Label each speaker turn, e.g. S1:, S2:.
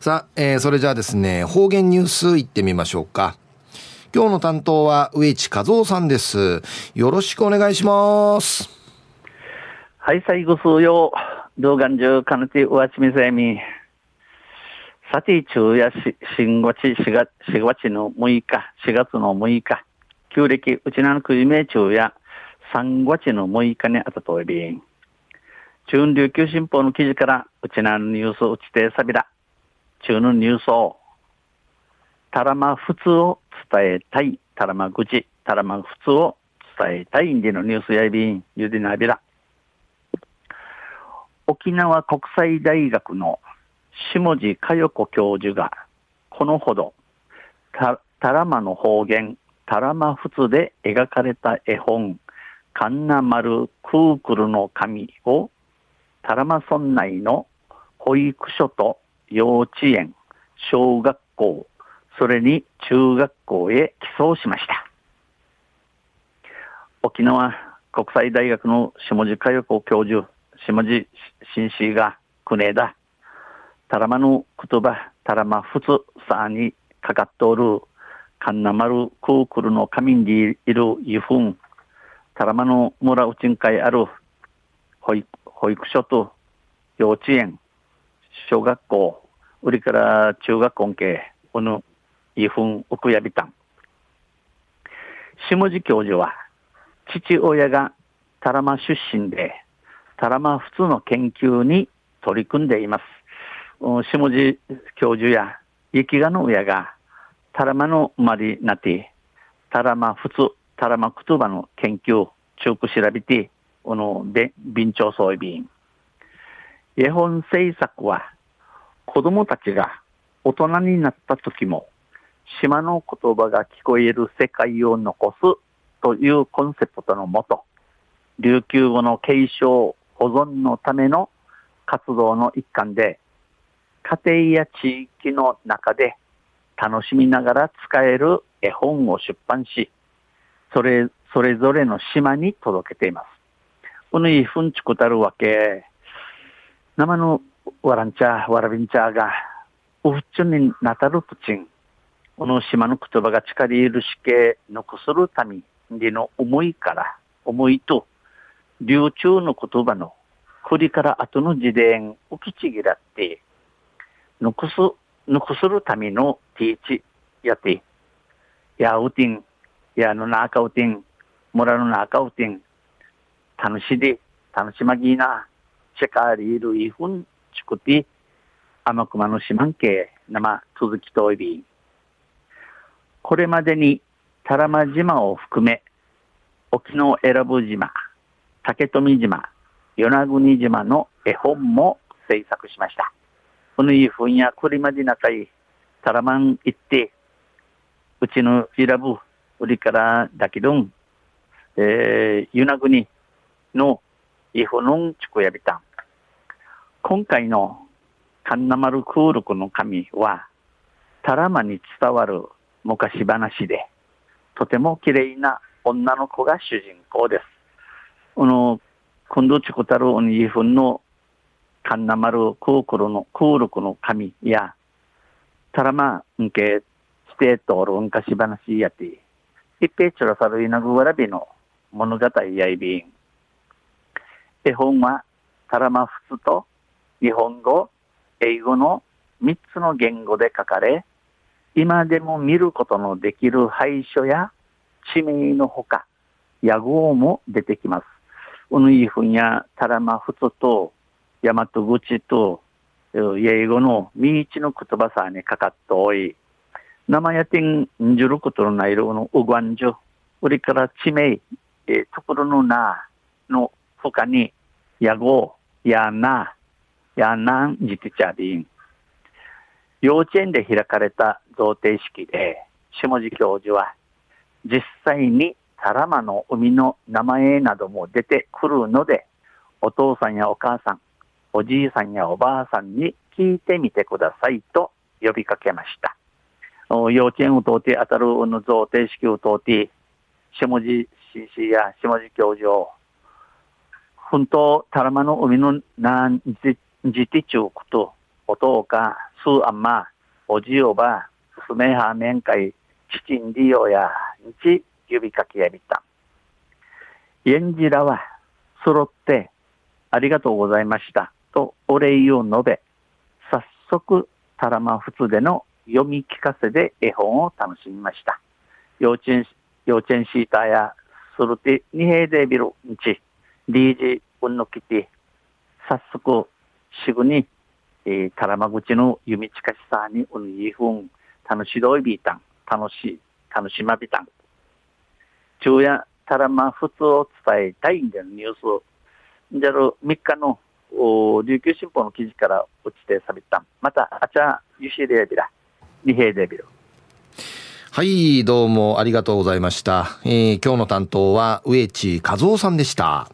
S1: さあ、えー、それじゃあですね、方言ニュースいってみましょうか。今日の担当は植地和夫さんです。よろしくお願いします。
S2: はい、最後数曜、動画中、かなてうわちみせみ。さて、昼夜し、新月4月、4月の6日、4月の6日、旧暦、うちなのくじめ昼夜、3月の6日にあたとえびん。中琉球新報の記事から、うちなのニュースうちてさびら。中のニュースを、たらま普通を伝えたい、たらま口、たらま普通を伝えたいんでのニュースやびん、ゆでなびら。沖縄国際大学の下地佳代子教授が、このほど、た、たらまの方言、たらま普通で描かれた絵本、カンナマルクークルの神を、たらま村内の保育所と幼稚園、小学校、それに中学校へ寄贈しました。沖縄国際大学の下地佳代子教授、下地紳士が国枝、たらまぬ言葉、たらまふつさにかかっとおる、かんなまるクークルの神にいるゆふん、たらまの村うちんかいある保育保育所と幼稚園、小学校、売りから中学校系、このイフンウクヤビタン。下地教授は、父親がタラマ出身で、タラマ普通の研究に取り組んでいます。下地教授や雪がの親がタラマの生まれになって、タラマ普通、タラマ言葉の研究、中く調べて、この、で、備長装備員。絵本制作は、子供たちが大人になった時も、島の言葉が聞こえる世界を残すというコンセプトのもと、琉球語の継承、保存のための活動の一環で、家庭や地域の中で楽しみながら使える絵本を出版し、それ、それぞれの島に届けています。このいふんちくたるわけ、生のわらんちゃ、わらびんちゃが、うふっちゅになたるとちん、この島の言葉が近りいるしけ、残するためでの思いから、思いと、流中の言葉の、繰りから後の時伝、浮きちぎらって、残す、残するためのティーチ、やって、やうてん、やのなあかうてん、村のなあかうてん、楽しで、楽しまぎな、シェカーリールイフン、チクティ、天熊の島んけ、生、続きといび、これまでに多良間島を含め、沖永良部島、竹富島、与那国島の絵本も制作しました。このいうふうやこれまで仲いい、タラマン行って、うちのイラブ、売りからだけどん、えー、与那国のイフノンチコヤビタン。今回のカンナマルクールクの神は、タラマに伝わる昔話で、とても綺麗な女の子が主人公です。この、今度チコタルオニーフンのカンナマルクークルの、クールクの神や、タラマンケステートル昔話やて、一平チョラサルイナグワラビの物語やいびん。絵本はタラマフツと日本語、英語の3つの言語で書かれ、今でも見ることのできる廃書や地名のほか、屋号も出てきます。うぬいふんやたらまふつと、大和口と、英語のみいちの言葉さにかかっておい、生やてんじることのないろのうがんじゅ、うりから地名、えところのな、のほかに、屋号、やな、ヤンナンジティチャリ。幼稚園で開かれた贈呈式で、下地教授は、実際にタラマの海の名前なども出てくるので、お父さんやお母さん、おじいさんやおばあさんに聞いてみてくださいと呼びかけました。幼稚園を通って当たるの贈呈式を通って、下地氏や下地教授を、本当、タラマの海の何日じてちゅうくと、おとうか、すうあんま、おじよば、すめはめんかい、ちちんりおや、んち、ゆびかきやびた。えんじらは、そろって、ありがとうございました、とお礼を述べ、さっそく、たらまふつでの読み聞かせで絵本を楽しみました。幼稚園、幼稚園シーターや、するて、にへいでびるんち、りじ、うんのきて、そく、しぐに、えー、タラマ口の弓近しさにうんいふん、楽しどいびいたん、楽しい、楽しまびたん。昼夜、タラマ普通を伝えたいんだよ、ニュース。じゃる3日のお琉球新報の記事から落ちてさびたん。また、あちゃ、ゆしでびら、二平でびる。
S1: はい、どうもありがとうございました。えー、今日の担当は、植地和夫さんでした。